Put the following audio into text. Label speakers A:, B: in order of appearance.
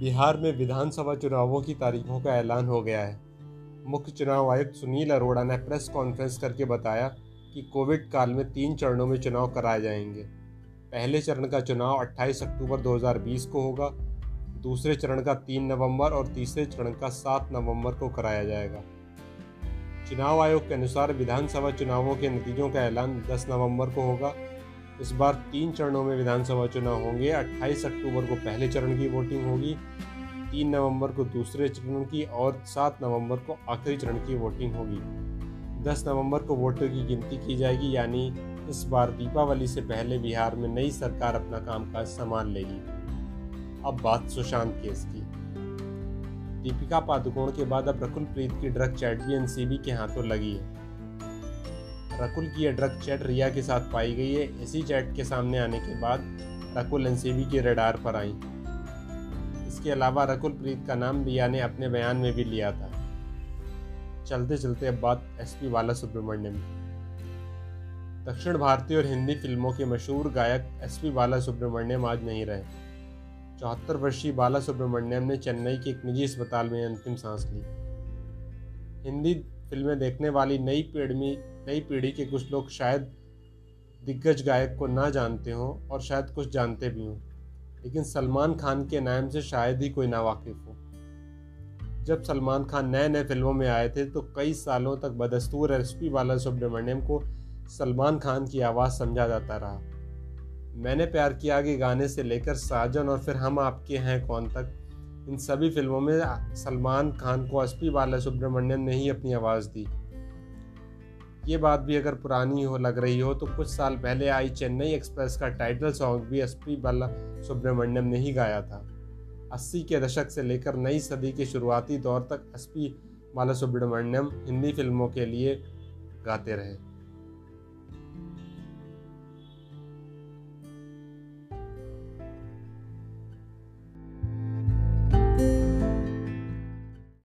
A: बिहार में विधानसभा चुनावों की तारीखों का ऐलान हो गया है। मुख्य चुनाव आयुक्त सुनील अरोड़ा ने प्रेस कॉन्फ्रेंस करके बताया कि कोविड काल में तीन चरणों में चुनाव कराए जाएँगे। पहले चरण का चुनाव 28 अक्टूबर 2020 को होगा, दूसरे चरण का 3 नवंबर और तीसरे चरण का 7 नवंबर को कराया जाएगा। चुनाव आयोग के अनुसार विधानसभा चुनावों के नतीजों का ऐलान 10 नवंबर को होगा इस बार तीन चरणों में विधानसभा चुनाव होंगे। 28 अक्टूबर को पहले चरण की वोटिंग होगी 3 नवंबर को दूसरे चरण की और 7 नवंबर को आखिरी चरण की वोटिंग होगी। 10 नवंबर को वोटों की गिनती की जाएगी, यानी इस बार दीपावली से पहले बिहार में नई सरकार अपना कामकाज संभाल लेगी। अब बात सुशांत केस की। दीपिका पादुकोण के बाद अब रकुल प्रीत की ड्रग चैट भी एनसीबी के हाथों लगी है। रकुल की यह ड्रग चैट रिया के साथ पाई गई है। इसी चैट के सामने आने के बाद रकुल एनसीबी के रडार पर आई। इसके अलावा रकुल प्रीत का नाम रिया ने अपने बयान में भी लिया था। चलते चलते अब बात एसपी बाला सुब्रमण्यम दक्षिण भारतीय और हिंदी फ़िल्मों के मशहूर गायक एसपी बाला सुब्रमण्यम आज नहीं रहे। चौहत्तर वर्षीय बाला सुब्रमण्यम ने चेन्नई के एक निजी अस्पताल में अंतिम सांस ली। हिंदी फ़िल्में देखने वाली नई पीढ़ी नई पीढ़ी के कुछ लोग शायद दिग्गज गायक को ना जानते हों और शायद कुछ जानते भी हों। लेकिन सलमान खान के नाम से शायद ही कोई नावाकिफ हो। जब सलमान खान नए नए फ़िल्मों में आए थे तो कई सालों तक बदस्तूर एस पी बाला सुब्रमण्यम को सलमान खान की आवाज़ समझा जाता रहा। मैंने प्यार किया के गाने से लेकर साजन और फिर हम आपके हैं कौन तक? इन सभी फ़िल्मों में सलमान खान को एस पी बाला सुब्रमण्यम ने ही अपनी आवाज़ दी। ये बात भी अगर पुरानी हो, लग रही हो तो कुछ साल पहले आई चेन्नई एक्सप्रेस का टाइटल सॉन्ग भी एस पी बाला सुब्रमण्यम ने ही गाया था। अस्सी के दशक से लेकर नई सदी के शुरुआती दौर तक एस पी बाला सुब्रमण्यम हिंदी फ़िल्मों के लिए गाते रहे।